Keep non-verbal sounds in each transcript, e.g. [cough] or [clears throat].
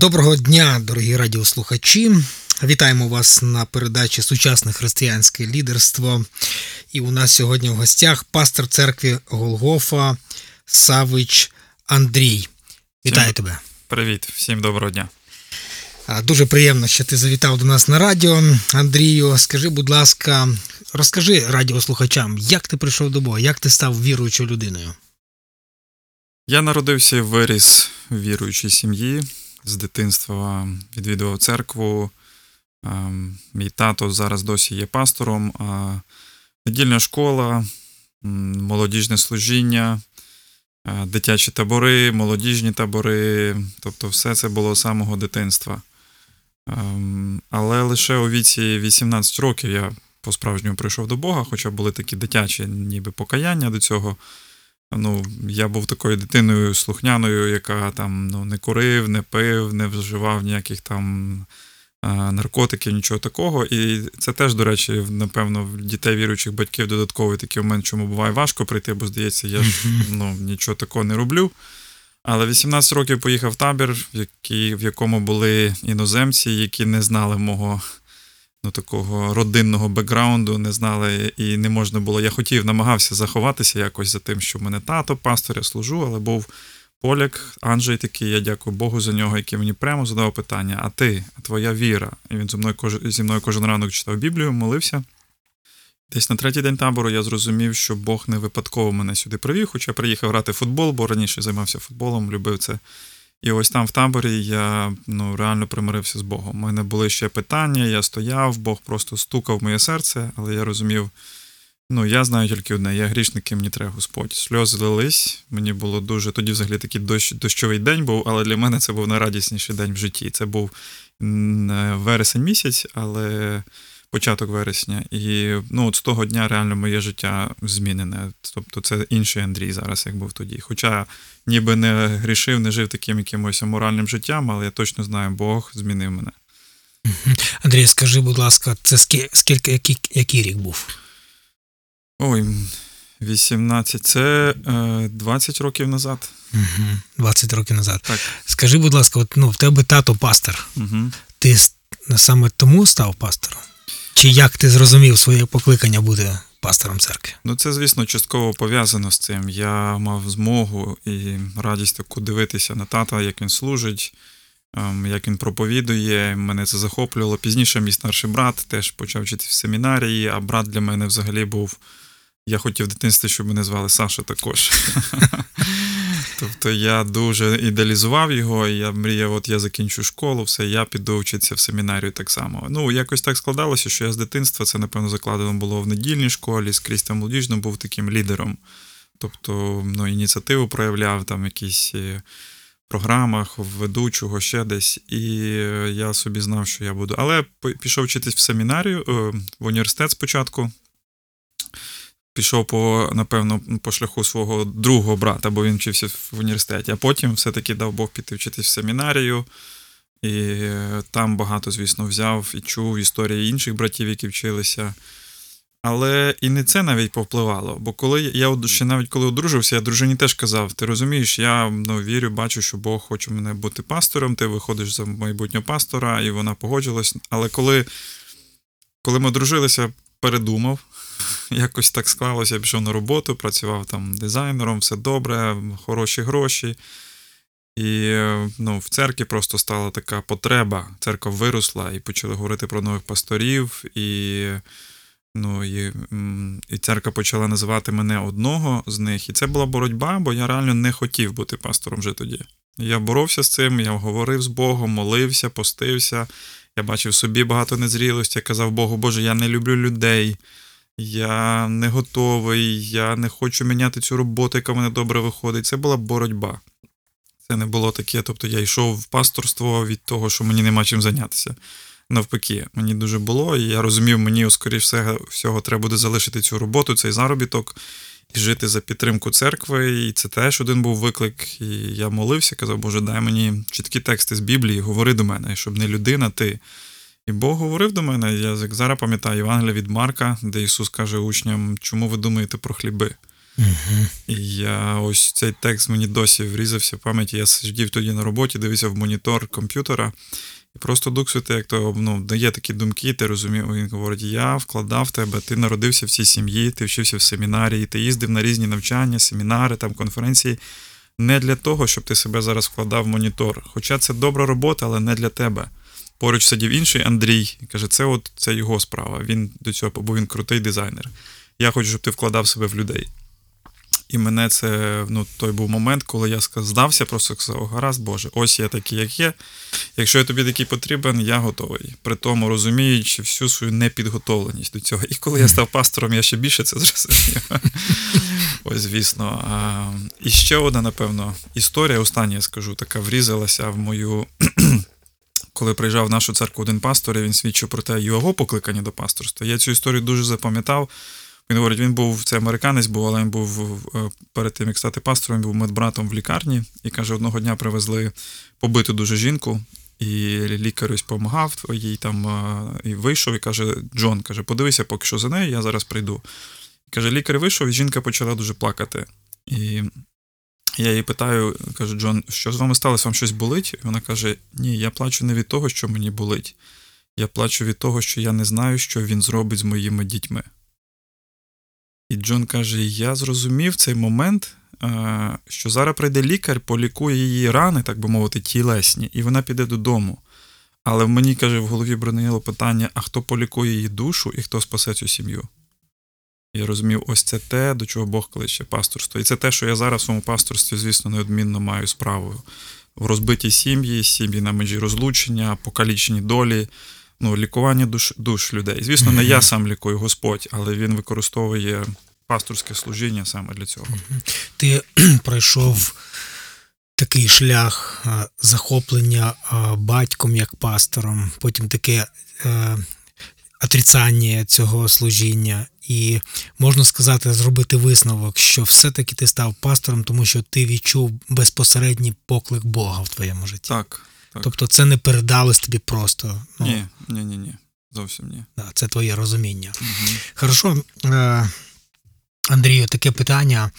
Доброго дня, дорогі радіослухачі. Вітаємо вас на передачі Сучасне християнське лідерство. І у нас сьогодні в гостях пастор церкви Голгофа Савич Андрій. Вітаю Всім тебе. Привіт, всім доброго дня. Дуже приємно, що ти завітав до нас на радіо. Андрію, скажи, будь ласка, розкажи радіослухачам, як ти прийшов до Бога, як ти став віруючою людиною? Я народився і виріс в віруючій сім'ї. З дитинства відвідував церкву. Ем, Мій тато зараз досі є пастором. Недільна школа, молодіжне служіння, е, дитячі табори, молодіжні табори. Тобто, все це було з самого дитинства. Ем, Але лише у віці 18 років я по-справжньому прийшов до Бога, хоча були такі дитячі, ніби покаяння до цього. Ну, я був такою дитиною слухняною, яка там ну, не курив, не пив, не вживав ніяких там е, наркотиків, нічого такого. І це теж, до речі, напевно, в дітей віруючих батьків додатковий такий момент, чому буває важко прийти, бо здається, я ж [laughs] ну, нічого такого не роблю. Але 18 років поїхав в табір, в, якому були іноземці, які не знали мого ну, такого родинного бекграунду, не знали і не можна було. Я хотів, намагався заховатися якось за тим, що в мене тато, пастор, я служу, але був поляк, Анджей такий, я дякую Богу за нього, який мені прямо задав питання: а ти, а твоя віра? І він зі мною, зі мною кожен ранок читав Біблію, молився. Десь на третій день табору я зрозумів, що Бог не випадково мене сюди привів, хоча приїхав грати в футбол, бо раніше займався футболом, любив це. І ось там в таборі я ну, реально примирився з Богом. У мене були ще питання, я стояв, Бог просто стукав в моє серце, але я розумів, ну я знаю тільки одне, я грішник, і мені треба Господь. Сльози лились, мені було дуже. Тоді взагалі такий дощ, дощовий день був, але для мене це був найрадісніший день в житті. Це був м, е, вересень місяць, але початок вересня. І ну, от з того дня реально моє життя змінене. Тобто це інший Андрій зараз, як був тоді. Хоча ніби не грішив, не жив таким якимось моральним життям, але я точно знаю, Бог змінив мене. Андрій, скажи, будь ласка, це скільки, який, який рік був? Ой, 18, це е, 20 років назад. Угу. 20 років назад. Так. Скажи, будь ласка, от, ну, в тебе тато пастор. Угу. Ти саме тому став пастором? Чи як ти зрозумів своє покликання бути пастором церкви? Ну, це, звісно, частково пов'язано з цим. Я мав змогу і радість таку дивитися на тата, як він служить, ем, як він проповідує. Мене це захоплювало. Пізніше мій старший брат теж почав вчити в семінарії, а брат для мене взагалі був. Я хотів в дитинстві, щоб мене звали Саша також. [laughs] Тобто я дуже ідеалізував його, і я мріяв, от я закінчу школу, все, я піду вчитися в семінарію так само. Ну, якось так складалося, що я з дитинства, це, напевно, закладено було в недільній школі, скрізь там молодіжно був таким лідером. Тобто, ну, ініціативу проявляв там якісь е, програмах, ведучого, ще десь. І е, я собі знав, що я буду. Але пішов вчитись в семінарію, е, в університет спочатку. Пішов по, напевно, по шляху свого другого брата, бо він вчився в університеті, а потім все-таки дав Бог піти вчитись в семінарію. І е, там багато, звісно, взяв і чув історії інших братів, які вчилися. Але і не це навіть повпливало. Бо коли я ще навіть коли одружився, я дружині теж казав: ти розумієш, я ну, вірю, бачу, що Бог хоче мене бути пастором, ти виходиш за майбутнього пастора, і вона погодилась. Але коли, коли ми одружилися, передумав. Якось так склалося, я пішов на роботу, працював там дизайнером, все добре, хороші гроші. І ну, в церкві просто стала така потреба. Церква виросла, і почали говорити про нових пасторів, і, ну, і, і церква почала називати мене одного з них. І це була боротьба, бо я реально не хотів бути пастором вже тоді. Я боровся з цим, я говорив з Богом, молився, постився. Я бачив собі багато незрілості, я казав Богу, Боже, я не люблю людей. Я не готовий, я не хочу міняти цю роботу, яка в мене добре виходить. Це була боротьба. Це не було таке. Тобто я йшов в пасторство від того, що мені нема чим зайнятися. Навпаки, мені дуже було, і я розумів, мені, скоріш всього, всього, треба буде залишити цю роботу, цей заробіток і жити за підтримку церкви. І це теж один був виклик. І я молився, казав, Боже, дай мені чіткі тексти з Біблії, говори до мене, щоб не людина, ти. І Бог говорив до мене, я як зараз пам'ятаю Євангелія від Марка, де Ісус каже учням, чому ви думаєте про хліби? Угу. І я ось цей текст мені досі врізався в пам'яті. Я сидів тоді на роботі, дивився в монітор комп'ютера. І просто Дух Святий, як то ну, дає такі думки, ти розумів, він говорить: я вкладав тебе, ти народився в цій сім'ї, ти вчився в семінарії, ти їздив на різні навчання, семінари, там конференції. Не для того, щоб ти себе зараз вкладав в монітор. Хоча це добра робота, але не для тебе. Поруч сидів інший Андрій і каже, це от це його справа. Він до цього, бо він крутий дизайнер. Я хочу, щоб ти вкладав себе в людей. І мене це ну, той був момент, коли я здався, просто сказав, гаразд, Боже, ось я такий, як є. Якщо я тобі такий потрібен, я готовий. При тому розуміючи всю свою непідготовленість до цього. І коли я став пастором, я ще більше це зрозумів. Ось, звісно. А, і ще одна, напевно, історія, остання я скажу, така врізалася в мою. Коли приїжджав в нашу церкву один пастор, і він свідчив про те, його покликання до пасторства. Я цю історію дуже запам'ятав. Він говорить, він був це американець, був, але він був е, перед тим, як стати пастором, він був медбратом в лікарні і каже, одного дня привезли побиту дуже жінку, і лікар ось допомагав їй там е, і вийшов, і каже: Джон, каже, подивися поки що за нею, я зараз прийду. І каже, лікар вийшов, і жінка почала дуже плакати. І я її питаю, каже, Джон, що з вами сталося? Вам щось болить? Вона каже: Ні, я плачу не від того, що мені болить. Я плачу від того, що я не знаю, що він зробить з моїми дітьми. І Джон каже: Я зрозумів цей момент, що зараз прийде лікар, полікує її рани, так би мовити, тілесні, і вона піде додому. Але в мені каже, в голові бронило питання: а хто полікує її душу і хто спасе цю сім'ю? Я розумів, ось це те, до чого Бог кличе пасторство. І це те, що я зараз в своєму пасторстві, звісно, неодмінно маю справу. В розбитій сім'ї, сім'ї на межі розлучення, покалічені долі, ну, лікування душ, душ людей. Звісно, не я сам лікую Господь, але він використовує пасторське служіння саме для цього. Ти [clears throat] пройшов такий шлях захоплення батьком як пастором, потім таке е, отрицання цього служіння. І можна сказати, зробити висновок, що все-таки ти став пастором, тому що ти відчув безпосередній поклик Бога в твоєму житті. Так. так. Тобто це не передалось тобі просто. Ну, Ні, ні, ні, ні. Зовсім ні. Да, це твоє розуміння. Угу. Хорошо, е, Андрію, таке питання.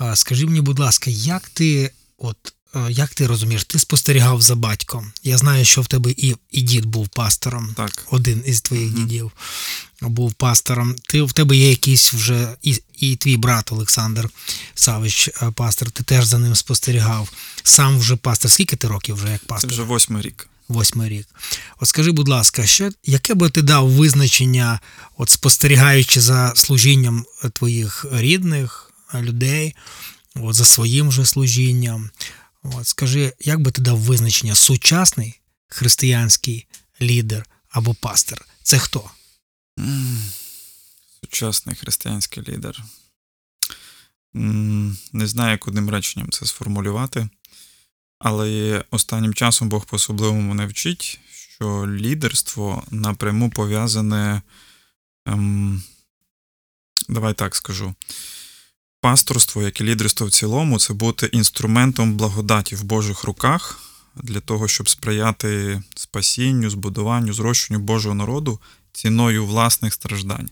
Е, Скажи мені, будь ласка, як ти, от, як ти розумієш, ти спостерігав за батьком? Я знаю, що в тебе і, і дід був пастором, Так. один із твоїх Мгм. дідів був пастором. Ти, в тебе є якийсь вже і, і твій брат Олександр Савич, е, пастор, ти теж за ним спостерігав. Сам вже пастор. Скільки ти років вже як пастор? Це вже восьмий рік. восьмий рік. От скажи, будь ласка, що, яке би ти дав визначення, от спостерігаючи за служінням е, твоїх рідних е, людей, от за своїм же служінням? От скажи, як би ти дав визначення сучасний християнський лідер або пастор? Це хто? Сучасний християнський лідер. Не знаю, як одним реченням це сформулювати, але останнім часом Бог по-особливому мене вчить, що лідерство напряму пов'язане. Ем, давай так скажу. Пасторство, як і лідерство в цілому, це бути інструментом благодаті в Божих руках для того, щоб сприяти спасінню, збудуванню, зрощенню Божого народу ціною власних страждань.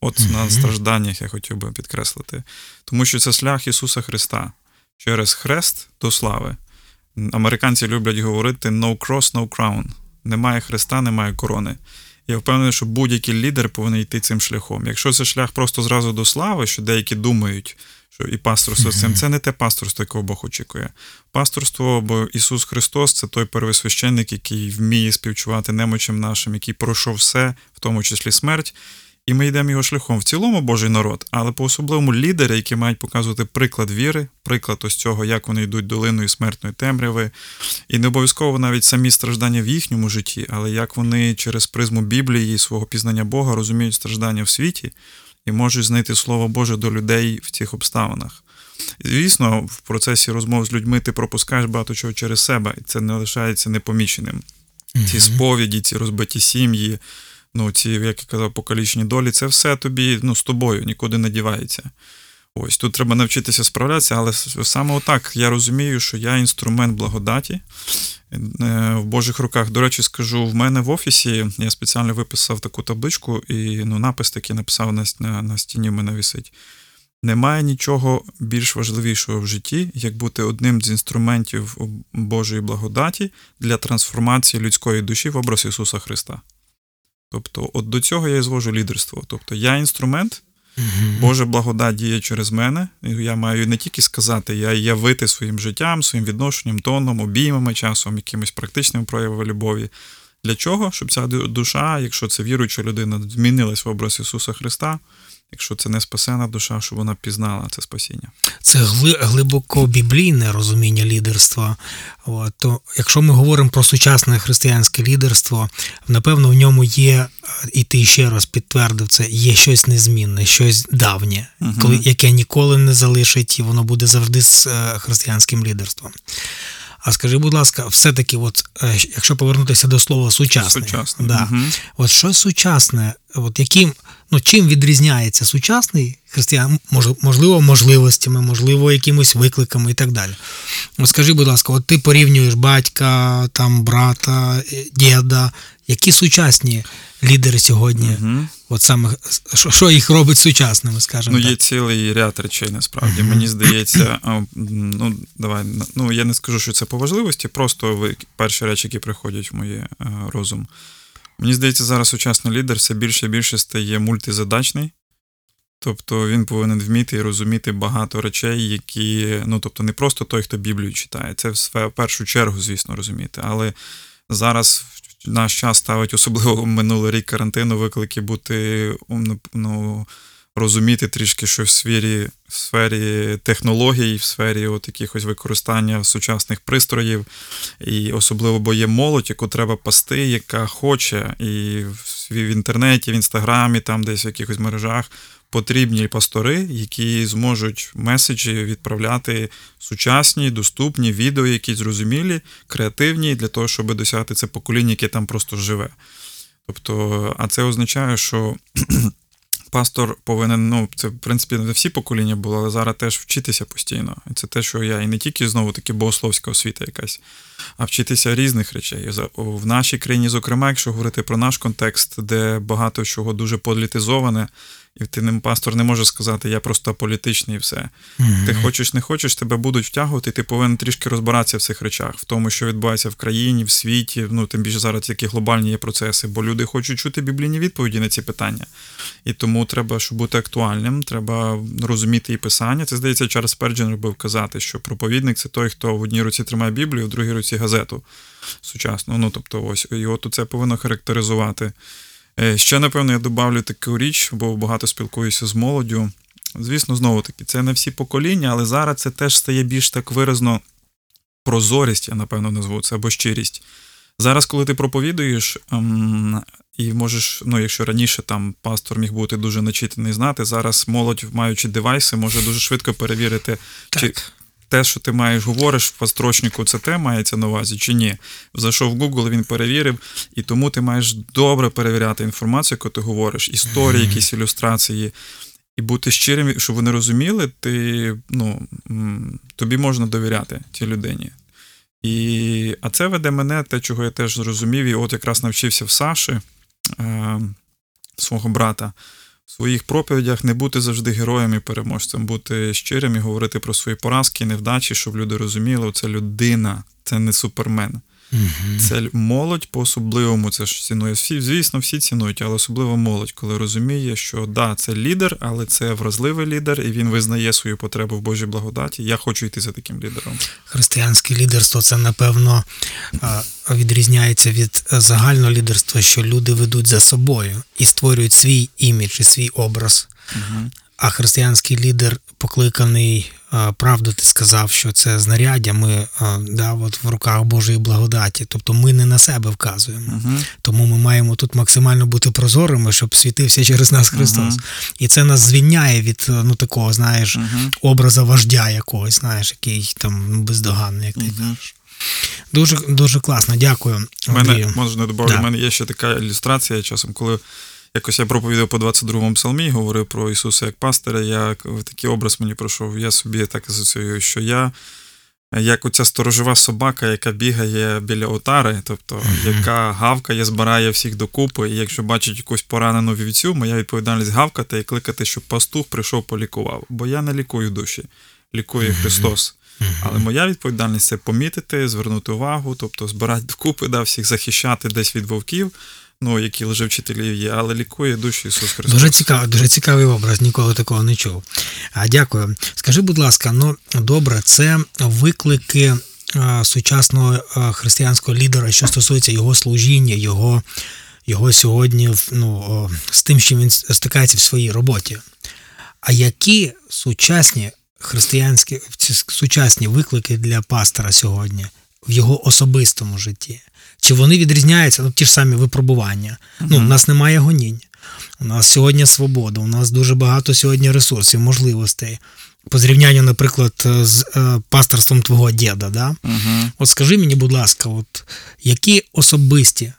От на стражданнях я хотів би підкреслити. Тому що це шлях Ісуса Христа через хрест до слави. Американці люблять говорити no cross, no crown. Немає хреста, немає корони. Я впевнений, що будь-який лідер повинен йти цим шляхом. Якщо це шлях просто зразу до слави, що деякі думають, що і пасторство цим, це не те пасторство, якого Бог очікує. Пасторство, бо Ісус Христос це той первосвященник, який вміє співчувати немочим нашим, який пройшов все, в тому числі смерть. І ми йдемо його шляхом в цілому Божий народ, але по особливому лідери, які мають показувати приклад віри, приклад ось цього, як вони йдуть долиною смертної темряви, і не обов'язково навіть самі страждання в їхньому житті, але як вони через призму Біблії і свого пізнання Бога розуміють страждання в світі і можуть знайти Слово Боже до людей в цих обставинах. Звісно, в процесі розмов з людьми ти пропускаєш багато чого через себе, і це не лишається непоміченим. Ці сповіді, ці розбиті сім'ї, ну, ці, як я казав, покалічні долі, це все тобі ну, з тобою нікуди не дівається. Ось тут треба навчитися справлятися, але саме отак я розумію, що я інструмент благодаті е, в Божих руках. До речі, скажу, в мене в офісі я спеціально виписав таку табличку, і ну, напис такий написав на, на, на стіні в мене висить. Немає нічого більш важливішого в житті, як бути одним з інструментів Божої благодаті для трансформації людської душі в образ Ісуса Христа. Тобто, от до цього я і звожу лідерство. Тобто, я інструмент, Мгм. Божа благодать діє через мене. Я маю не тільки сказати, я явити своїм життям, своїм відношенням, тоном, обіймами, часом, якимись практичними проявами любові. Для чого? Щоб ця душа, якщо це віруюча людина, змінилась в образ Ісуса Христа. Якщо це не спасена душа, щоб вона пізнала це спасіння. Це глибоко біблійне розуміння лідерства. От, то, якщо ми говоримо про сучасне християнське лідерство, напевно, в ньому є, і ти ще раз підтвердив це, є щось незмінне, щось давнє, коли, яке ніколи не залишить, і воно буде завжди з е, християнським лідерством. А скажи, будь ласка, все-таки, от, е, якщо повернутися до слова сучасне, Сучасне. Да. Мгм. От що сучасне, от яким, ну чим відрізняється сучасний християн, мож- можливо, можливостями, можливо, якимось викликами і так далі. От скажи, будь ласка, от ти порівнюєш батька, там, брата, е, діда, які сучасні лідери сьогодні, Мгм. от саме що, що їх робить сучасними, скажімо Ну, так. є цілий ряд речей, насправді. Мені здається, ну давай, ну я не скажу, що це по важливості, просто перші речі, які приходять в моє е, розум. Мені здається, зараз сучасний лідер все більше і більше стає мультизадачний. Тобто він повинен вміти і розуміти багато речей, які, ну тобто, не просто той, хто Біблію читає, це в першу чергу, звісно, розуміти. Але зараз наш час ставить, особливо минулий рік карантину, виклики бути ну, розуміти трішки, що в сфері, в сфері технологій, в сфері от якихось використання сучасних пристроїв, і особливо, бо є молодь, яку треба пасти, яка хоче, і в, інтернеті, в інстаграмі, там десь в якихось мережах. Потрібні пастори, які зможуть меседжі відправляти сучасні, доступні відео, які зрозумілі, креативні для того, щоб досягти це покоління, яке там просто живе. Тобто, а це означає, що пастор повинен, ну, це в принципі не всі покоління було, але зараз теж вчитися постійно. І це те, що я і не тільки знову таки богословська освіта якась, а вчитися різних речей. В нашій країні, зокрема, якщо говорити про наш контекст, де багато чого дуже політизоване, і ти ним пастор не може сказати, я просто політичний і все. Мгм. Ти хочеш, не хочеш, тебе будуть втягувати, і ти повинен трішки розбиратися в цих речах, в тому, що відбувається в країні, в світі, ну тим більше зараз які глобальні є процеси, бо люди хочуть чути біблійні відповіді на ці питання. І тому треба, щоб бути актуальним, треба розуміти і писання. Це здається, Чарльз Перджин робив казати, що проповідник це той, хто в одній руці тримає Біблію, в другій руці газету сучасну. Ну тобто, ось і от це повинно характеризувати. Е, Ще, напевно, я добавлю таку річ, бо багато спілкуюся з молоддю. Звісно, знову таки, це не всі покоління, але зараз це теж стає більш так виразно прозорість, я напевно назву це, або щирість. Зараз, коли ти проповідуєш, ем, і можеш, ну, якщо раніше там пастор міг бути дуже начитаний знати, зараз молодь, маючи девайси, може дуже швидко перевірити, чи Так. Те, що ти маєш, говориш в построчнику, це те мається на увазі чи ні. Зайшов в Google, він перевірив, і тому ти маєш добре перевіряти інформацію, яку ти говориш, історії, якісь ілюстрації. І бути щирим, щоб вони розуміли, ти, ну, тобі можна довіряти цій людині. І, а це веде мене, те, чого я теж зрозумів, і от якраз навчився в Саші, е, свого брата, своїх проповідях не бути завжди героєм і переможцем, бути щирим і говорити про свої поразки, невдачі, щоб люди розуміли, це людина, це не супермен. Мгм. Це молодь по-особливому це ж цінує. Всі, звісно, всі цінують, але особливо молодь, коли розуміє, що да, це лідер, але це вразливий лідер, і він визнає свою потребу в Божій благодаті. Я хочу йти за таким лідером. Християнське лідерство це, напевно, відрізняється від загального лідерства, що люди ведуть за собою і створюють свій імідж і свій образ. Угу. А християнський лідер покликаний, правду ти сказав, що це знаряддя, ми да, от в руках Божої благодаті. Тобто ми не на себе вказуємо. Угу. Тому ми маємо тут максимально бути прозорими, щоб світився через нас Христос. Мгм. І це нас звільняє від ну такого, знаєш, Угу. образа вождя якогось, знаєш, який там ну, бездоганний, як ти кажеш. Дуже дуже класно, дякую. У мене можна добавити, Да. у мене є ще така ілюстрація часом, коли якось я проповідав по 22-му псалмі, говорив про Ісуса як пастиря. Я такий образ мені пройшов. Я собі так асоціюю, що я як оця сторожова собака, яка бігає біля отари, тобто яка гавкає, збирає всіх докупи, і якщо бачить якусь поранену вівцю, моя відповідальність гавкати і кликати, щоб пастух прийшов полікував. Бо я не лікую душі, лікує Христос. Але моя відповідальність це помітити, звернути увагу, тобто збирати докупи, да, всіх захищати десь від вовків, ну, які лжевчителів є, але лікує душі Ісус Христос. Дуже цікавий, дуже цікавий образ, ніколи такого не чув. А дякую. Скажи, будь ласка, ну добре, це виклики сучасного християнського лідера, що стосується його служіння, його, його сьогодні ну, з тим, що він стикається в своїй роботі. А які сучасні християнські сучасні виклики для пастора сьогодні в його особистому житті? Чи вони відрізняються? Ну, ті ж самі випробування. Ну, у нас немає гонінь. У нас сьогодні свобода, у нас дуже багато сьогодні ресурсів, можливостей. По зрівнянню, наприклад, з е, пасторством твого діда, да? Угу. От скажи мені, будь ласка, от які особисті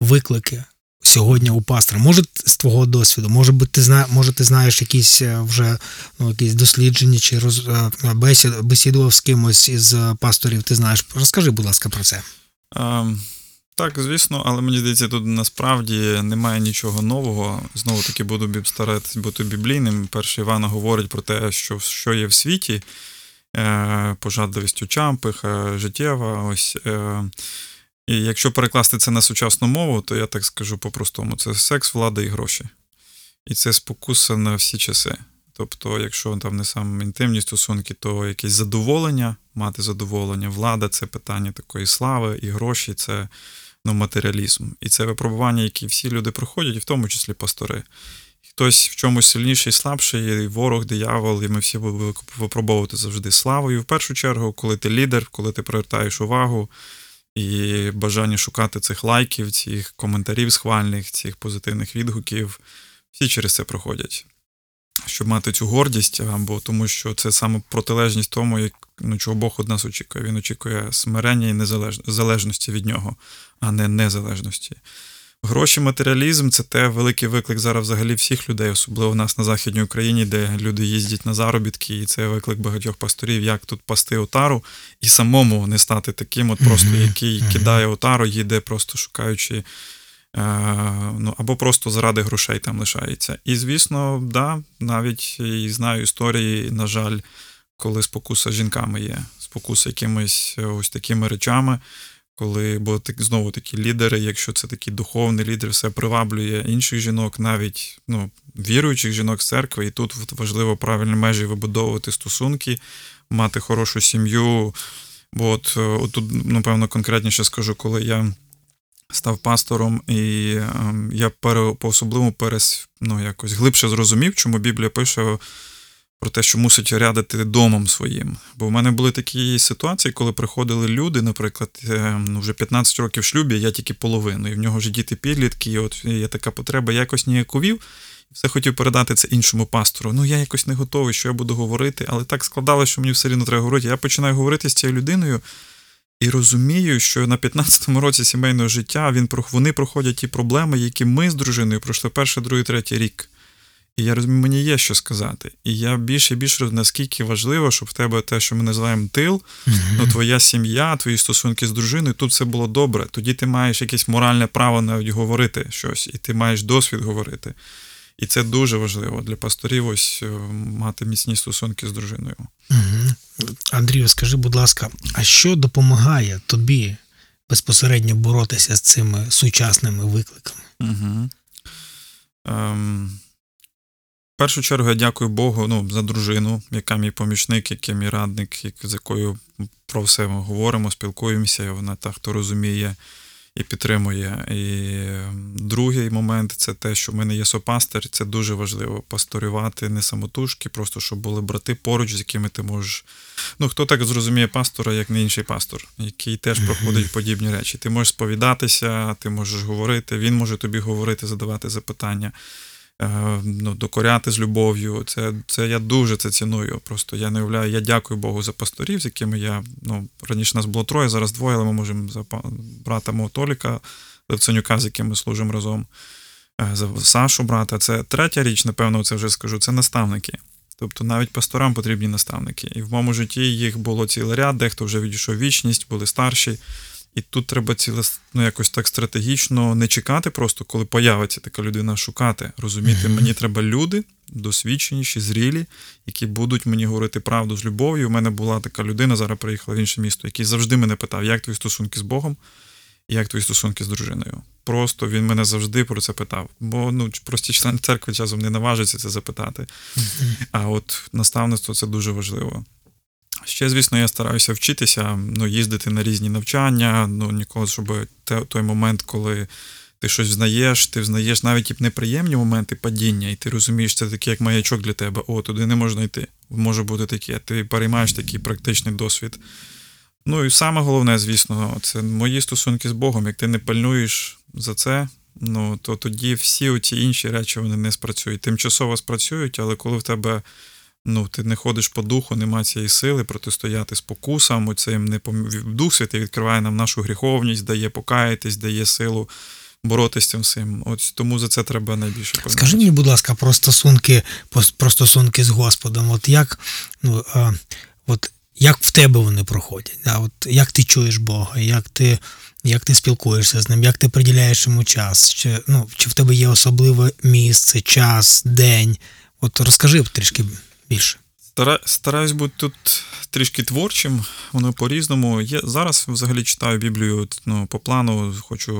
виклики сьогодні у пастора? Може, з твого досвіду, може би ти зна, може, ти знаєш якісь е, вже ну, якісь дослідження чи роз, е, бесід, бесідував з кимось із е, пасторів, ти знаєш. Розкажи, будь ласка, про це. Ем, так, звісно, але мені здається, тут насправді немає нічого нового. Знову таки буду старатись бути біблійним. Перший Івана говорить про те, що, що є в світі, пожадливість очам, пиха життєва. Ось, і якщо перекласти це на сучасну мову, то я так скажу по-простому: це секс, влада і гроші. І це спокуса на всі часи. Тобто, якщо там не саме інтимні стосунки, то якесь задоволення, мати задоволення, влада це питання такої слави, і гроші це ну, матеріалізм. І це випробування, які всі люди проходять, і в тому числі пастори. Хтось в чомусь сильніший, слабший, і ворог, диявол, і ми всі будемо випробовувати завжди славою. В першу чергу, коли ти лідер, коли ти привертаєш увагу і бажання шукати цих лайків, цих коментарів схвальних, цих позитивних відгуків, всі через це проходять щоб мати цю гордість, або тому що це саме протилежність тому, як ну, чого Бог від нас очікує. Він очікує смирення і незалежності залежності від нього, а не незалежності. Гроші, матеріалізм це те великий виклик зараз взагалі всіх людей, особливо в нас на Західній Україні, де люди їздять на заробітки, і це виклик багатьох пасторів, як тут пасти отару і самому не стати таким, от просто який кидає отару, їде просто шукаючи Е, ну, або просто заради грошей там лишається. І, звісно, да, навіть і знаю історії, на жаль, коли спокуса жінками є, спокуса якимись е, ось такими речами, коли, бо так, знову такі лідери, якщо це такий духовний лідер, все приваблює інших жінок, навіть ну, віруючих жінок з церкви, і тут важливо правильні межі вибудовувати стосунки, мати хорошу сім'ю. Бо от, е, от тут, напевно, конкретніше скажу, коли я став пастором, і ем, я пере, по-особливому перес, ну, якось глибше зрозумів, чому Біблія пише про те, що мусить рядити домом своїм. Бо в мене були такі ситуації, коли приходили люди, наприклад, е, ну, вже 15 років шлюбі, я тільки половину, і в нього вже діти підлітки, і от є така потреба, я якось ніяковів. Все хотів передати це іншому пастору. Ну, я якось не готовий, що я буду говорити, але так складалося, що мені все рівно треба говорити. Я починаю говорити з цією людиною, і розумію, що на 15-му році сімейного життя він, вони проходять ті проблеми, які ми з дружиною пройшли перший, другий, третій рік. І я розумію, мені є що сказати. І я більше і більше розумію, наскільки важливо, щоб в тебе те, що ми називаємо тил, ну, твоя сім'я, твої стосунки з дружиною, тут все було добре. Тоді ти маєш якесь моральне право навіть говорити щось, і ти маєш досвід говорити. І це дуже важливо для пасторів ось е, мати міцні стосунки з дружиною. Угу. Андрію, скажи, будь ласка, а що допомагає тобі безпосередньо боротися з цими сучасними викликами? Угу. Ем, в першу чергу я дякую Богу ну, за дружину, яка мій помічник, який мій радник, як- з якою про все ми говоримо, спілкуємося, і вона та, хто розуміє і підтримує. І другий момент це те, що в мене є сопастир, це дуже важливо пасторювати не самотужки, просто щоб були брати поруч, з якими ти можеш. Ну, хто так зрозуміє пастора, як не інший пастор, який теж проходить подібні речі. Ти можеш сповідатися, ти можеш говорити, він може тобі говорити, задавати запитання, ну, докоряти з любов'ю. Це, це я дуже це ціную. Просто я не уявляю, я дякую Богу за пасторів, з якими я. Ну, раніше нас було троє, зараз двоє, але ми можемо за брата Толіка Левценюка, з яким ми служимо разом. е, За Сашу брата. Це третя річ, напевно, це вже скажу, це наставники. Тобто навіть пасторам потрібні наставники. І в моєму житті їх було цілий ряд, дехто вже відійшов вічність, були старші. І тут треба ціле, ну, якось так стратегічно не чекати просто, коли появиться така людина, шукати. Розуміти, мені треба люди досвідченіші, зрілі, які будуть мені говорити правду з любов'ю. У мене була така людина, зараз приїхала в інше місто, який завжди мене питав, як твої стосунки з Богом, і як твої стосунки з дружиною. Просто він мене завжди про це питав. Бо ну, прості члени церкви часом не наважаться це запитати. А от наставництво це дуже важливо. Ще, звісно, я стараюся вчитися, ну, їздити на різні навчання, ну, ніколи, щоб той момент, коли ти щось взнаєш, ти взнаєш навіть і неприємні моменти падіння, і ти розумієш, це таке, як маячок для тебе. О, туди не можна йти. Може бути таке. Ти переймаєш такий практичний досвід. Ну і саме головне, звісно, це мої стосунки з Богом. Як ти не пальнуєш за це, ну то тоді всі оці інші речі вони не спрацюють. Тимчасово спрацюють, але коли в тебе ну, ти не ходиш по духу, нема цієї сили протистояти спокусам, оцим не Дух Святий відкриває нам нашу гріховність, дає покаятись, дає силу боротися з цим всім. От тому за це треба найбільше пам'ятати. Скажи мені, будь ласка, про стосунки, про- про стосунки з Господом. От як, ну, а, от як в тебе вони проходять? Да? От як ти чуєш Бога, як ти, як ти спілкуєшся з ним, як ти приділяєш йому час? Чи, ну, чи в тебе є особливе місце, час, день? От розкажи трішки більше. Стара, стараюсь бути тут трішки творчим, воно по-різному. Я зараз взагалі читаю Біблію ну, по плану, хочу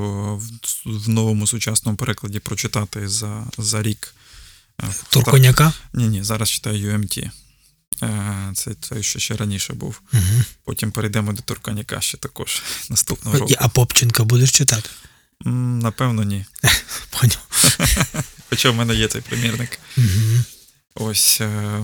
в, новому сучасному перекладі прочитати за, за рік. Е, Турконяка? Ні, ні, зараз читаю UMT. Е, Це той, що ще раніше був. Угу. Потім перейдемо до Турканяка ще також [laughs] наступного року. А Попченка будеш читати? Напевно, ні. [laughs] Поняв. [laughs] Хоча в мене є цей примірник. Угу. Ось. е,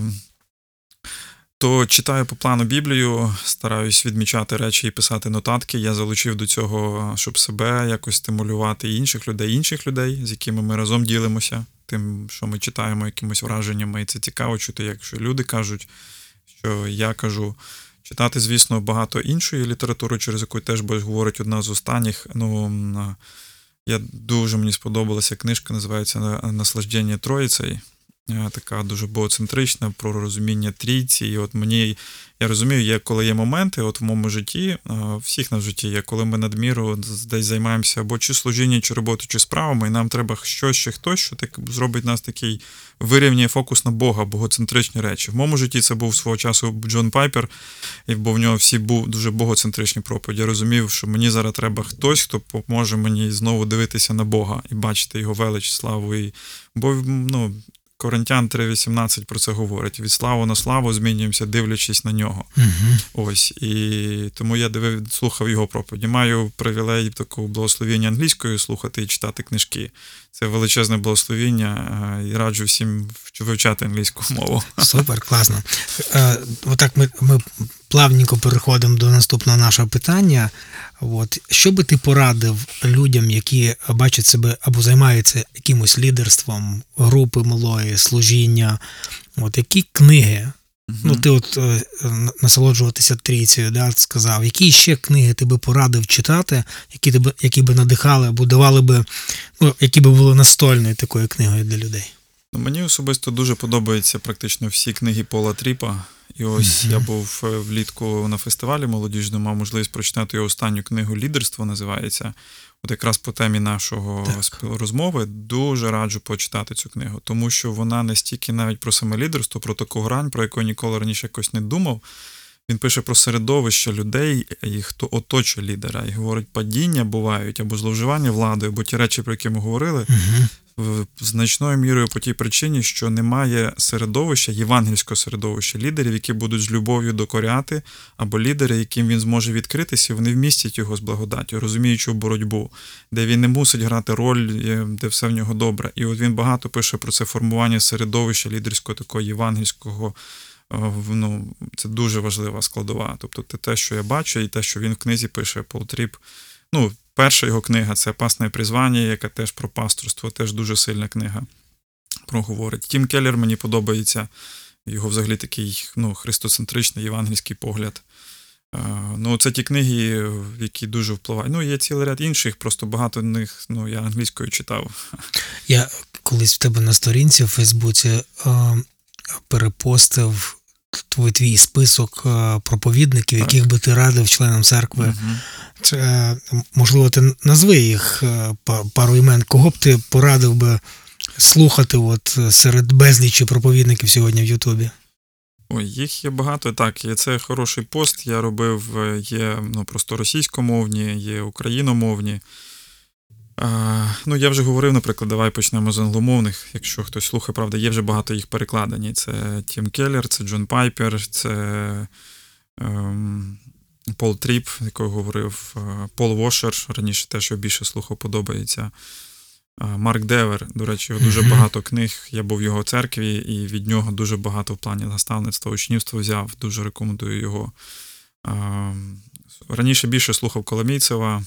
То читаю по плану Біблію, стараюсь відмічати речі і писати нотатки. Я залучив до цього, щоб себе якось стимулювати і інших людей, інших людей, з якими ми разом ділимося, тим, що ми читаємо, якимось враженнями. І це цікаво чути, якщо люди кажуть, що я кажу. Читати, звісно, багато іншої літератури, через яку теж Бог говорить одна з останніх. Ну, я дуже мені сподобалася книжка, називається Наслаждення Троїцею. Е, Така дуже богоцентрична про розуміння трійці. І от мені я розумію, є коли є моменти, от в моєму житті, е, всіх на житті є, коли ми надміру десь займаємося або чи служіння, чи роботою, чи справами, і нам треба щось чи хтось, що так зробить нас такий вирівняє фокус на Бога, богоцентричні речі. В моєму житті це був свого часу Джон Пайпер, і бо в нього всі був дуже богоцентричні проповіді. Я розумів, що мені зараз треба хтось, хто поможе мені знову дивитися на Бога і бачити його велич, славу. І... Бо ну, Коринтян 3.18 про це говорить. Від славу на славу змінюємося, дивлячись на нього. Угу. Ось. І тому я дивив, слухав його проповіді. Маю привілей такого благословіння англійською слухати і читати книжки. Це величезне благословіння, е, і раджу всім вч- вивчати англійську мову. Супер, класно. Е, отак ми, ми плавненько переходимо до наступного нашого питання. От, що би ти порадив людям, які бачать себе або займаються якимось лідерством групи малої, служіння? От, які книги? Ну, ти от е, насолоджуватися трійцею, да, сказав. Які ще книги ти би порадив читати, які, тебе, які би надихали або давали би, ну, які би були настольною такою книгою для людей? Ну, Мені особисто дуже подобаються практично всі книги Пола Тріпа. І ось я був е, влітку на фестивалі молодіжному, мав можливість прочитати його останню книгу Лідерство називається. От якраз по темі нашого Так. розмови дуже раджу почитати цю книгу, тому що вона не стільки навіть про саме лідерство, про таку грань, про яку ніколи раніше якось не думав. Він пише про середовище людей, і хто оточує лідера, і говорить, падіння бувають або зловживання владою, або ті речі, про які ми говорили, Угу. Значною мірою по тій причині, що немає середовища, євангельського середовища лідерів, які будуть з любов'ю докоряти, або лідери, яким він зможе відкритися, вони вмістять його з благодаттю, розуміючи боротьбу, де він не мусить грати роль, е, де все в нього добре. І от він багато пише про це формування середовища лідерського такого євангельського. е, Ну, це дуже важлива складова. Тобто, те, що я бачу, і те, що він в книзі пише Пол. Ну, перша його книга це Пасне призвання, яка теж про пасторство, теж дуже сильна книга проговорить. Тім Келлер мені подобається. Його взагалі такий ну, христоцентричний євангельський погляд. Ну, це ті книги, які дуже впливають. Ну, є цілий ряд інших, просто багато них ну, я англійською читав. Я колись в тебе на сторінці в Фейсбуці е, перепостив твій, твій список е, проповідників, Так. яких би ти радив членам церкви. Це, можливо, ти назви їх е, пару імен, кого б ти порадив би слухати от серед безлічі проповідників сьогодні в Ютубі? Ой, їх є багато. Так, є це хороший пост. Я робив, е, є ну, просто російськомовні, є україномовні. А, ну, я вже говорив, наприклад, давай почнемо з англомовних. Якщо хтось слухає, правда, є вже багато їх перекладені. Це Тім Келлер, це Джон Пайпер, це ем, Пол Тріп, якого говорив, е, Пол Вошер, раніше те, що більше слухав, подобається. Марк Девер, до речі, його дуже багато книг. Я був в його церкві, і від нього дуже багато в плані наставництва, учнівства взяв. Дуже рекомендую його. А, Раніше більше слухав Коломійцева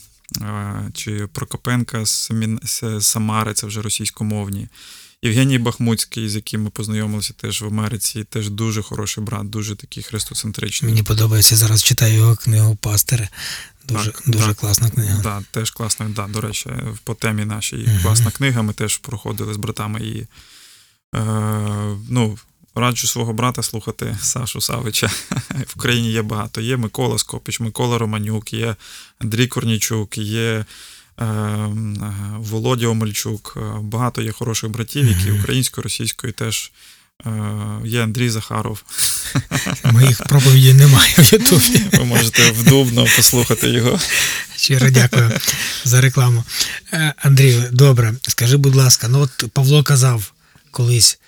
чи Прокопенка з Самари, це вже російськомовні. Євгеній Бахмуцький, з яким ми познайомилися теж в Америці, теж дуже хороший брат, дуже такий христоцентричний. Мені подобається зараз читаю його книгу Пастери. Дуже, Так, дуже так. класна книга. Да, теж класна, да, до речі, по темі нашій Мгм. класна книга. Ми теж проходили з братами її. Е, ну, раджу свого брата слухати Сашу Савича. [laughs] В Україні є багато. Є Микола Скопич, Микола Романюк, є Андрій Корнічук, є е, е, Володя Омельчук. Е, Багато є хороших братів, які українською, російською теж. Е, Є Андрій Захаров. Моїх проповідей немає в Ютубі. [laughs] Ви можете вдубно послухати його. Щиро дякую за рекламу. Е, Андрію, добре, скажи, будь ласка, ну от Павло казав колись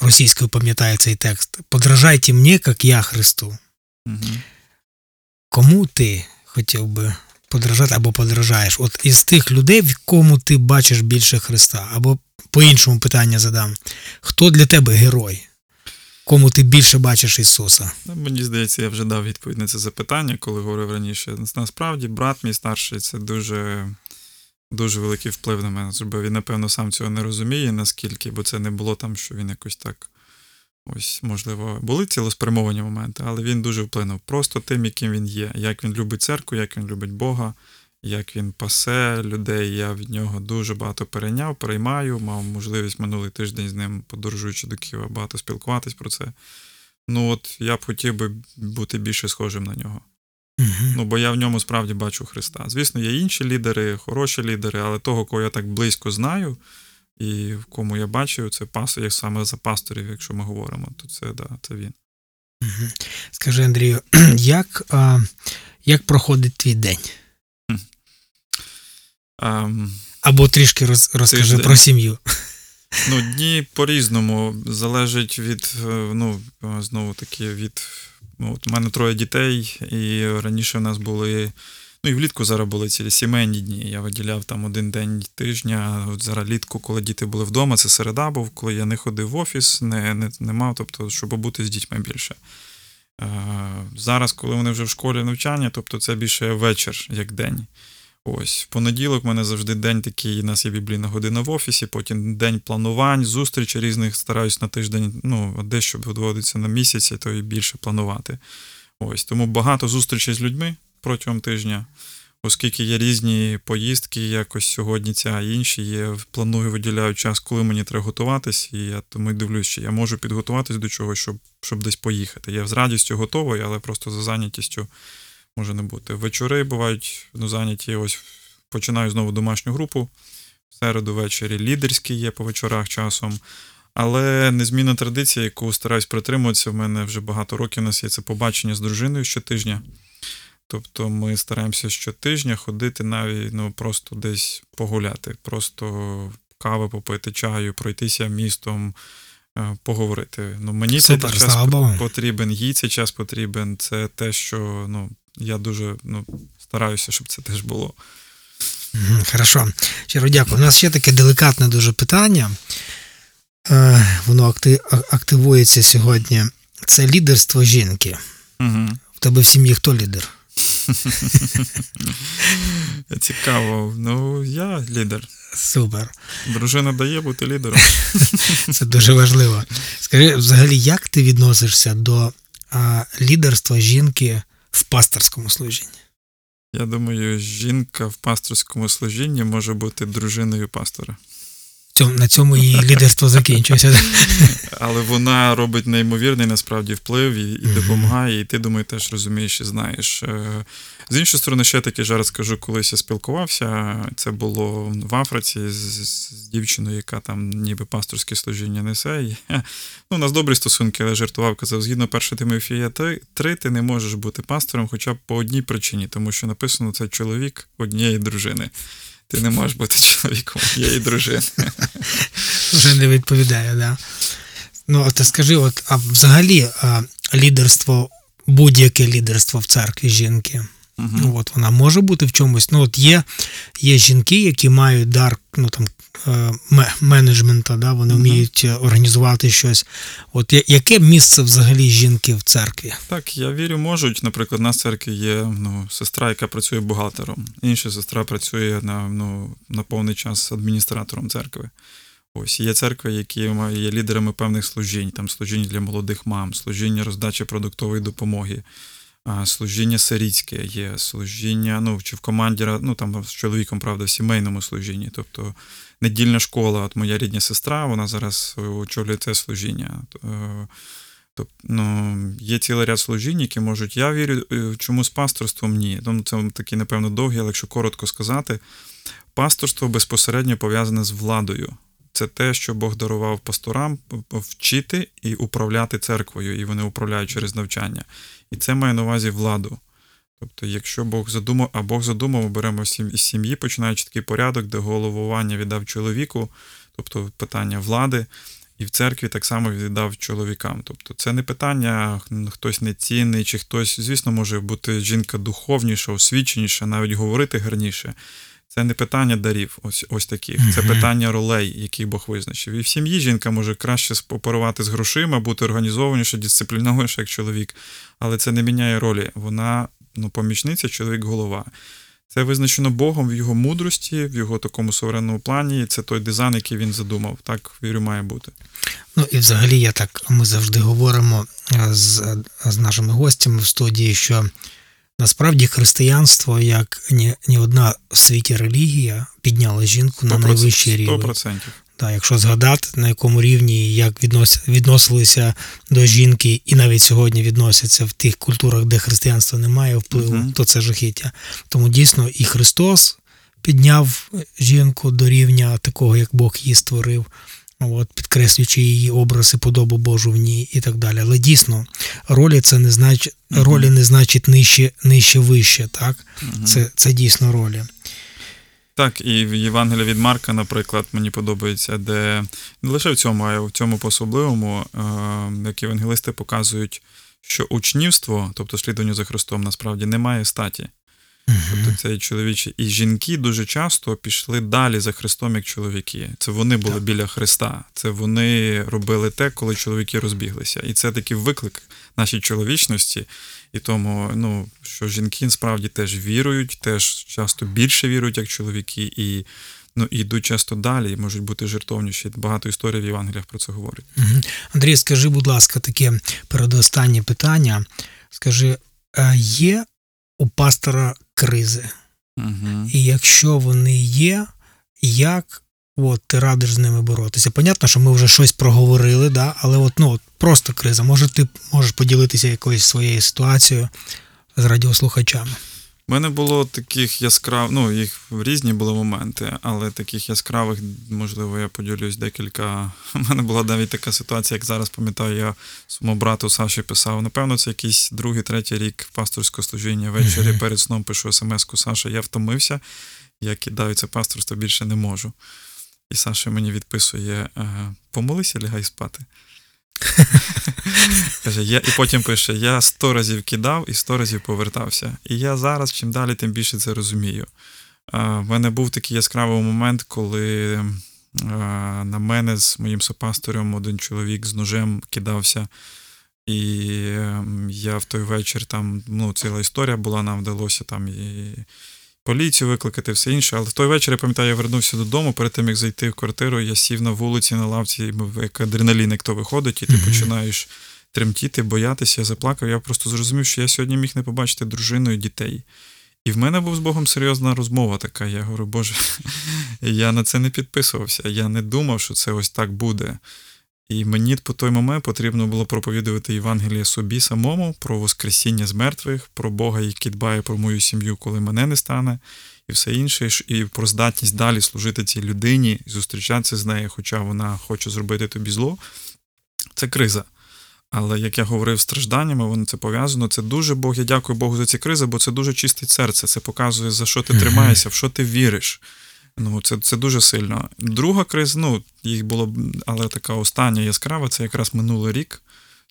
російською пам'ятає цей текст: подражайте мені, як я Христу. Мгм. Кому ти хотів би подражати або подражаєш? От із тих людей, в кому ти бачиш більше Христа, або по-іншому питання задам: хто для тебе герой? Кому ти більше бачиш Ісуса? Ну, Мені здається, я вже дав відповідь на це запитання, коли говорив раніше. Насправді, брат мій старший це дуже, дуже великий вплив на мене зробив. Він, напевно, сам цього не розуміє, наскільки, бо це не було там, що він якось так. Ось, можливо, були цілеспрямовані моменти, але він дуже вплинув. Просто тим, яким він є, як він любить церкву, як він любить Бога, як він пасе людей. Я від нього дуже багато перейняв, переймаю. Мав можливість минулий тиждень з ним, подорожуючи до Києва, багато спілкуватись про це. Ну, от я б хотів би бути більше схожим на нього. Ну, бо я в ньому справді бачу Христа. Звісно, є інші лідери, хороші лідери, але того, кого я так близько знаю, і в кому я бачив, це пастор, як саме за пасторів, якщо ми говоримо, то це да, це він. Скажи, Андрію, [clears throat] як, а, як проходить твій день? Ем, Або трішки роз, розкажи про сім'ю. Ну, дні по-різному. Залежить від, е, ну, е, знову таки, від. Ну, от у мене троє дітей, і раніше в нас були. Ну і влітку зараз були цілі сімейні дні. Я виділяв там один день тижня. От зараз літку, коли діти були вдома, це середа був, коли я не ходив в офіс, не, не, не мав, тобто, щоб бути з дітьми більше. Е, зараз, коли вони вже в школі навчання, тобто це більше вечір, як день. Ось, в понеділок в мене завжди день такий, у нас є біблійна година в офісі, потім день планувань, зустрічей різних стараюсь на тиждень, ну, дещо відводиться на місяць, то і більше планувати. Ось, тому багато зустрічей з людьми протягом тижня, оскільки є різні поїздки, якось сьогодні ця інші є. Планую, виділяю час, коли мені треба готуватись, і я тому дивлюсь, чи я можу підготуватись до чогось, щоб, щоб десь поїхати. Я з радістю готовий, але просто за зайнятістю може не бути. Вечори бувають ну, зайняті. Ось починаю знову домашню групу. В середу ввечері лідерські є по вечорах часом. Але незмінна традиція, яку стараюсь притримуватися, в мене вже багато років у нас є це побачення з дружиною щотижня. Тобто ми стараємося щотижня ходити навіть ну, просто десь погуляти, просто кави попити, чаю, пройтися містом, е, поговорити. Ну, мені Супер, цей час потрібен, їй цей час потрібен. Це те, що ну, я дуже ну, стараюся, щоб це теж було. Хорошо. Щиро дякую. У нас ще таке делікатне дуже питання. Е, Воно активується сьогодні. Це лідерство жінки. Угу. В тебе в сім'ї хто лідер? [laughs] Цікаво. Ну, я лідер. Супер. Дружина дає бути лідером. [laughs] Це дуже важливо. Скажи, взагалі, як ти відносишся до а, лідерства жінки в пасторському служінні? Я думаю, жінка в пасторському служінні може бути дружиною пастора. Цьому, на цьому її лідерство закінчується. [laughs] Але вона робить неймовірний насправді вплив і, і допомагає, і ти думаю, теж розумієш і знаєш. Е, З іншої сторони, ще таки жарт скажу, колись я спілкувався. Це було в Африці з, з- з дівчиною, яка там ніби пасторське служіння несе. І, [laughs] ну, у нас добрі стосунки, але жартував, казав, згідно 1 Тимофія 3, ти не можеш бути пастором хоча б по одній причині, тому що написано це чоловік однієї дружини. Ти не можеш бути [laughs] чоловіком однієї дружини. [laughs] Вже не відповідає, да. Ну, а ти скажи, от, а взагалі а, лідерство, будь-яке лідерство в церкві жінки, Ну, от вона може бути в чомусь. Ну, от є, є жінки, які мають дар ну, там, е, менеджмента, да, вони Мгм. вміють е, організувати щось. От яке місце взагалі жінки в церкві? Так, я вірю, можуть. Наприклад, у нас в церкві є ну, сестра, яка працює бухгалтером. Інша сестра працює на, ну, на повний час адміністратором церкви. Ось є церкви, які є лідерами певних служінь, там служіння для молодих мам, служіння роздачі продуктової допомоги, служіння сирітське є, служіння, ну, чи в команді, ну там з чоловіком, правда, в сімейному служінні. Тобто недільна школа, от моя рідня сестра, вона зараз очолює це служіння. Тобто, ну, є цілий ряд служінь, які можуть. Я вірю, е, чому з пасторством ні. Ну, це такі, напевно, довгі, але якщо коротко сказати, пасторство безпосередньо пов'язане з владою. Це те, що Бог дарував пасторам вчити і управляти церквою, і вони управляють через навчання. І це має на увазі владу. Тобто, якщо Бог задумав, а Бог задумав, ми беремо із сім'ї, починаючи такий порядок, де головування віддав чоловіку, тобто питання влади, і в церкві так само віддав чоловікам. Тобто це не питання, хтось не цінний, чи хтось, звісно, може бути жінка духовніша, освіченіша, навіть говорити гарніше. Це не питання дарів, ось ось таких. Це питання ролей, які Бог визначив. І в сім'ї жінка може краще спооперувати з грошима, бути організованіше, дисциплінованіше, як чоловік, але це не міняє ролі. Вона ну, помічниця, чоловік голова. Це визначено Богом в його мудрості, в його такому суверенному плані. І це той дизайн, який він задумав. Так вірю, має бути. Ну і взагалі, я так, ми завжди говоримо е, з, з нашими гостями в студії, що насправді християнство, як ні, ні одна в світі релігія, підняла жінку на найвищий рівень. 100%. Так, якщо згадати, на якому рівні як віднос, відносилися до жінки, і навіть сьогодні відносяться в тих культурах, де християнства немає впливу, Мгм. то це жахіття. Тому дійсно і Христос підняв жінку до рівня такого, як Бог її створив, от, підкреслюючи її образ і подобу Божу в ній і так далі. Але дійсно, ролі це не значить, Мгм. ролі не значить нижче, нижче вище. Так? Мгм. Це, це дійсно ролі. Так, і в Євангелії від Марка, наприклад, мені подобається, де не лише в цьому, а й в цьому по-особливому, е, як євангелисти показують, що учнівство, тобто слідування за Христом, насправді не має статі. Тобто це і чоловічі, і жінки дуже часто пішли далі за Христом, як чоловіки. Це вони були Так. біля Христа. Це вони робили те, коли чоловіки розбіглися. І це такий виклик нашій чоловічності. І тому, ну, що жінки справді теж вірують, теж часто більше вірують, як чоловіки, і ну, і йдуть часто далі, і можуть бути жертовніші. Багато історій в Євангеліях про це говорять. Мгм. Андрій, скажи, будь ласка, таке передостаннє питання. Скажи, е, є у пастора кризи? Угу. І якщо вони є, як от, ти радиш з ними боротися? Понятно, що ми вже щось проговорили, да? але от, ну, от, просто криза. Може, ти можеш поділитися якоюсь своєю ситуацією з радіослухачами? У мене було таких яскравих, ну, їх різні були моменти, але таких яскравих, можливо, я поділюсь декілька. [laughs] У мене була навіть така ситуація, як зараз пам'ятаю, я своєму брату Саші писав. Напевно, це якийсь другий, третій рік пасторського служіння. Ввечері перед сном пишу смс-ку Саша, я втомився, я кидаю це пасторство, більше не можу. І Саша мені відписує: «Е, помолися, лягай спати. [laughs] Каже, я, і потім пише: я сто разів кидав і сто разів повертався. І я зараз, чим далі, тим більше це розумію. В мене був такий яскравий момент, коли на мене з моїм сопасторем один чоловік з ножем кидався. І е, я в той вечір там, ну, ціла історія була, нам вдалося там і поліцію викликати, все інше. Але в той вечір, я пам'ятаю, я вернувся додому. Перед тим, як зайти в квартиру, я сів на вулиці на лавці, і як адреналін, як то виходить, і ти починаєш тремтіти, боятися, я заплакав. Я просто зрозумів, що я сьогодні міг не побачити дружину і дітей. І в мене був з Богом серйозна розмова така. Я говорю, Боже, [laughs] я на це не підписувався. Я не думав, що це ось так буде. І мені по той момент потрібно було проповідувати Євангеліє собі самому про Воскресіння з мертвих, про Бога, який дбає про мою сім'ю, коли мене не стане, і все інше, і про здатність далі служити цій людині зустрічатися з нею, хоча вона хоче зробити тобі зло. Це криза. Але як я говорив, стражданнями, воно це пов'язано. Це дуже Бог. Я дякую Богу за ці кризи, бо це дуже чистить серце. Це показує, за що ти тримаєшся, в що ти віриш. Ну, це це дуже сильно. Друга криза, ну, їх було, але така остання яскрава, це якраз минулий рік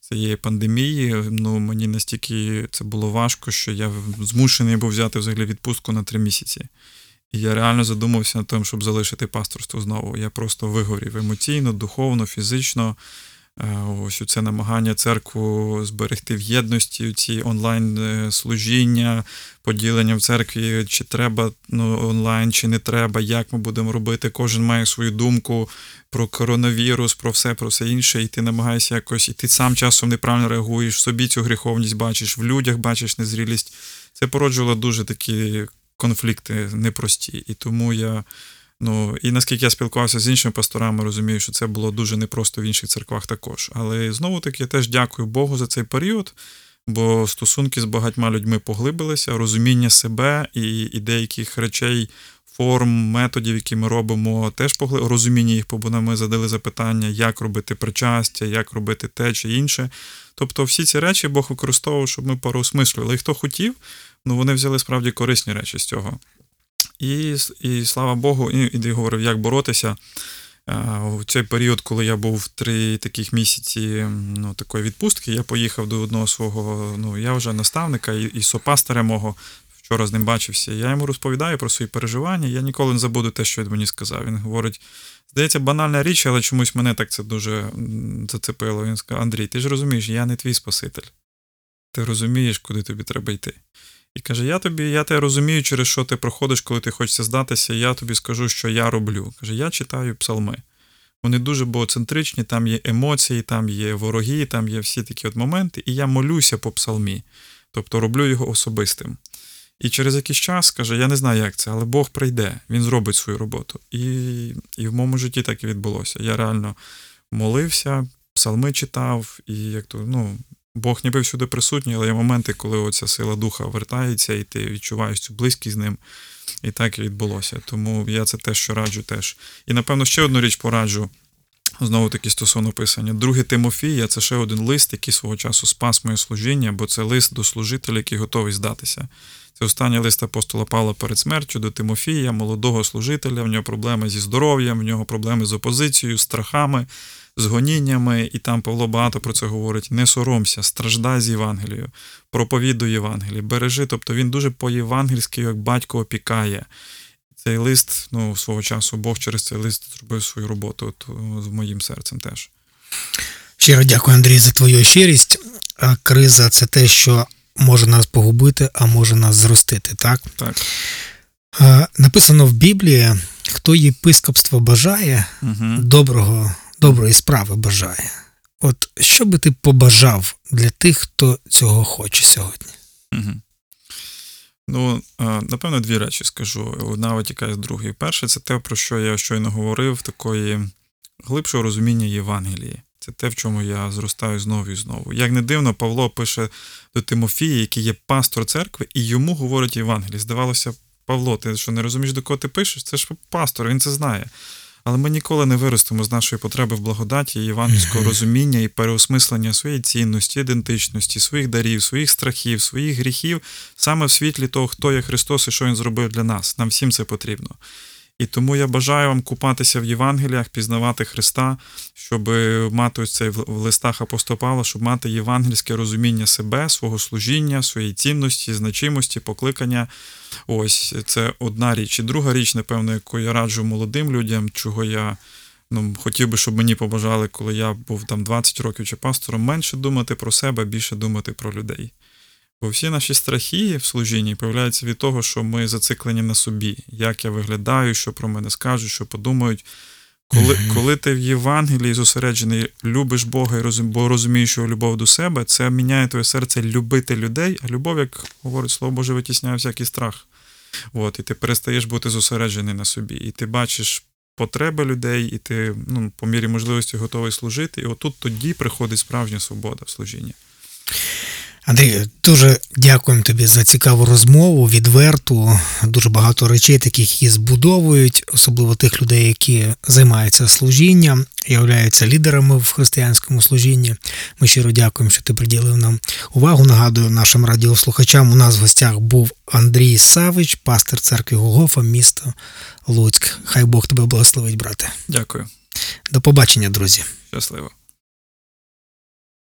цієї пандемії. Ну, мені настільки це було важко, що я змушений був взяти взагалі відпустку на три місяці. І я реально задумався над тим, щоб залишити пасторство знову. Я просто вигорів емоційно, духовно, фізично. Ось це намагання церкву зберегти в єдності, ці онлайн е, поділення в церкві, чи треба ну, онлайн, чи не треба, як ми будемо робити. Кожен має свою думку про коронавірус, про все, про все інше, і ти намагаєшся якось, і ти сам часом неправильно реагуєш, в собі цю гріховність бачиш, в людях бачиш незрілість. Це породжувало дуже такі конфлікти непрості. І тому я. Ну і наскільки я спілкувався з іншими пасторами, розумію, що це було дуже непросто в інших церквах також. Але знову таки я теж дякую Богу за цей період, бо стосунки з багатьма людьми поглибилися, розуміння себе і, і деяких речей, форм, методів, які ми робимо, теж поглибилося, розуміння їх, бо ми задали запитання, як робити причастя, як робити те чи інше. Тобто, всі ці речі Бог використовував, щоб ми переосмислювали. І хто хотів, ну вони взяли справді корисні речі з цього. І і слава Богу, і, і говорив, як боротися. У цей період, коли я був три таких місяці ну, такої відпустки, я поїхав до одного свого, ну я вже наставника і, і сопастаря мого. Вчора з ним бачився. Я йому розповідаю про свої переживання. Я ніколи не забуду те, що він мені сказав. Він говорить: здається, банальна річ, але чомусь мене так це дуже зацепило. Він сказав: Андрій, ти ж розумієш, я не твій Спаситель. Ти розумієш, куди тобі треба йти. І каже: Я тобі, я тебе розумію, через що ти проходиш, коли ти хочеш здатися, я тобі скажу, що я роблю. Каже, я читаю псалми. Вони дуже богоцентричні, там є емоції, там є вороги, там є всі такі от моменти, і я молюся по псалмі, тобто роблю його особистим. І через якийсь час каже, я не знаю, як це, але Бог прийде, він зробить свою роботу. І і в моєму житті так і відбулося. Я реально молився, псалми читав, і як то, ну, Бог ніби всюди присутній, але є моменти, коли оця сила духа вертається, і ти відчуваєш цю близькість з ним. І так і відбулося. Тому я це теж що раджу теж. І напевно ще одну річ пораджу. Знову таки стосовно писання. Другий Тимофія це ще один лист, який свого часу спас моє служіння, бо це лист до служителя, який готовий здатися. Це останній лист апостола Павла перед смертю до Тимофія, молодого служителя. В нього проблеми зі здоров'ям, в нього проблеми з опозицією, страхами, з гоніннями, і там Павло багато про це говорить: не соромся, страждай з Євангелією, проповідуй Євангеліє, бережи. Тобто він дуже по-євангельськи, як батько опікає. Цей лист, ну, свого часу, Бог через цей лист зробив свою роботу от, з моїм серцем теж. Щиро дякую, Андрій, за твою щирість. Криза це те, що може нас погубити, а може нас зростити, так? Так. Написано в Біблії: хто єпископство бажає, угу. доброго доброї справи бажає. От що би ти побажав для тих, хто цього хоче сьогодні? Ну, напевно, дві речі скажу. Одна витікає з другої. Перше, це те, про що я щойно говорив, такої глибшого розуміння Євангелії. Це те, в чому я зростаю знову і знову. Як не дивно, Павло пише до Тимофія, який є пастор церкви, і йому говорить Євангелії. Здавалося, Павло, ти що не розумієш, до кого ти пишеш? Це ж пастор, він це знає. Але ми ніколи не виростемо з нашої потреби в благодаті, євангельського розуміння і переосмислення своєї цінності, ідентичності, своїх дарів, своїх страхів, своїх гріхів саме в світлі того, хто є Христос і що Він зробив для нас. Нам всім це потрібно. І тому я бажаю вам купатися в Євангеліях, пізнавати Христа, щоб мати ось цей в листах апостола щоб мати євангельське розуміння себе, свого служіння, своєї цінності, значимості, покликання. Ось це одна річ. І друга річ, напевно, яку я раджу молодим людям, чого я ну, хотів би, щоб мені побажали, коли я був там 20 років чи пастором, менше думати про себе, більше думати про людей. Бо всі наші страхи в служінні появляються від того, що ми зациклені на собі, як я виглядаю, що про мене скажуть, що подумають. Коли, коли ти в Євангелії зосереджений, любиш Бога і розум, бо розумієш його любов до себе, це міняє твоє серце любити людей, а любов, як говорить Слово Боже, витісняє всякий страх. От, і ти перестаєш бути зосереджений на собі. І ти бачиш потреби людей, і ти ну, по мірі можливості готовий служити. І отут тоді приходить справжня свобода в служінні. Андрій, дуже дякуємо тобі за цікаву розмову, відверту. Дуже багато речей, таких які збудовують, особливо тих людей, які займаються служінням, являються лідерами в християнському служінні. Ми щиро дякуємо, що ти приділив нам увагу. Нагадую нашим радіослухачам. У нас в гостях був Андрій Савич, пастир церкви Голгофа, місто Луцьк. Хай Бог тебе благословить, брате. Дякую. До побачення, друзі. Щасливо.